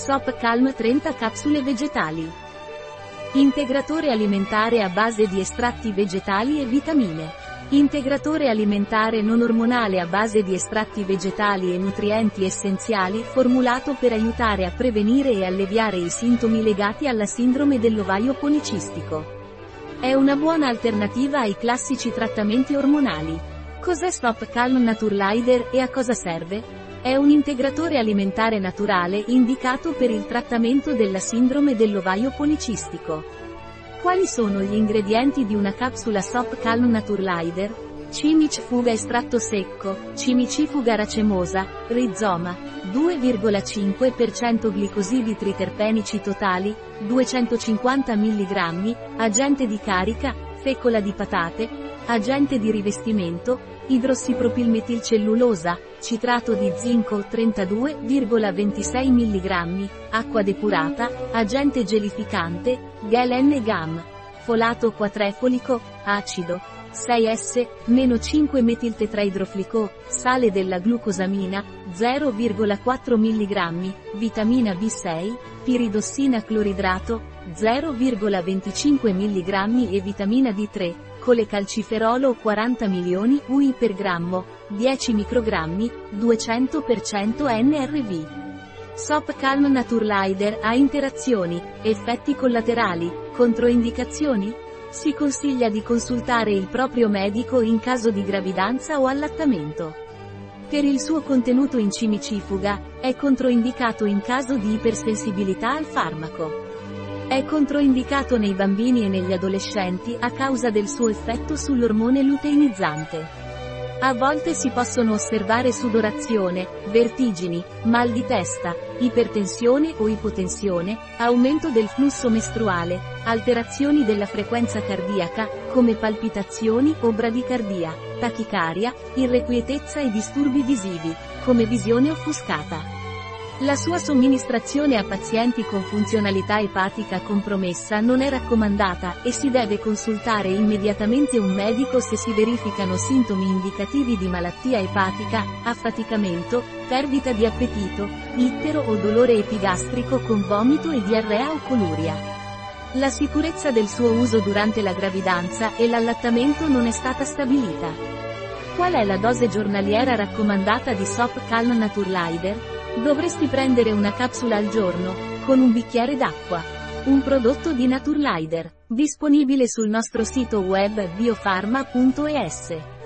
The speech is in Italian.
Sop Calm 30 capsule vegetali. Integratore alimentare a base di estratti vegetali e vitamine. Integratore alimentare non ormonale a base di estratti vegetali e nutrienti essenziali formulato per aiutare a prevenire e alleviare i sintomi legati alla sindrome dell'ovaio policistico. È una buona alternativa ai classici trattamenti ormonali. Cos'è Stop Calm Naturlider e a cosa serve? È un integratore alimentare naturale indicato per il trattamento della sindrome dell'ovaio policistico. Quali sono gli ingredienti di una capsula Sop Calm Naturlider? Cimic-fuga estratto secco, cimicifuga racemosa, rizoma, 2,5% glicosidi triterpenici totali, 250 mg, agente di carica, fecola di patate, agente di rivestimento, idrossipropilmetilcellulosa, citrato di zinco 32,26 mg, acqua depurata, agente gelificante, gel N-GAM, folato quatrefolico, acido, 6S, meno 5 metiltetraidroflico, sale della glucosamina, 0,4 mg, vitamina B6, piridossina cloridrato, 0,25 mg e vitamina D3, colecalciferolo 40 milioni UI per grammo, 10 microgrammi, 200% NRV. Sop Calm Naturlider ha interazioni, effetti collaterali, controindicazioni? Si consiglia di consultare il proprio medico in caso di gravidanza o allattamento. Per il suo contenuto in cimicifuga, è controindicato in caso di ipersensibilità al farmaco. È controindicato nei bambini e negli adolescenti a causa del suo effetto sull'ormone luteinizzante. A volte si possono osservare sudorazione, vertigini, mal di testa, ipertensione o ipotensione, aumento del flusso mestruale, alterazioni della frequenza cardiaca, come palpitazioni o bradicardia, tachicaria, irrequietezza e disturbi visivi, come visione offuscata. La sua somministrazione a pazienti con funzionalità epatica compromessa non è raccomandata e si deve consultare immediatamente un medico se si verificano sintomi indicativi di malattia epatica, affaticamento, perdita di appetito, ittero o dolore epigastrico con vomito e diarrea o coluria. La sicurezza del suo uso durante la gravidanza e l'allattamento non è stata stabilita. Qual è la dose giornaliera raccomandata di Sop Calm Naturlider? Dovresti prendere una capsula al giorno, con un bicchiere d'acqua. Un prodotto di Naturlider, disponibile sul nostro sito web biofarma.es.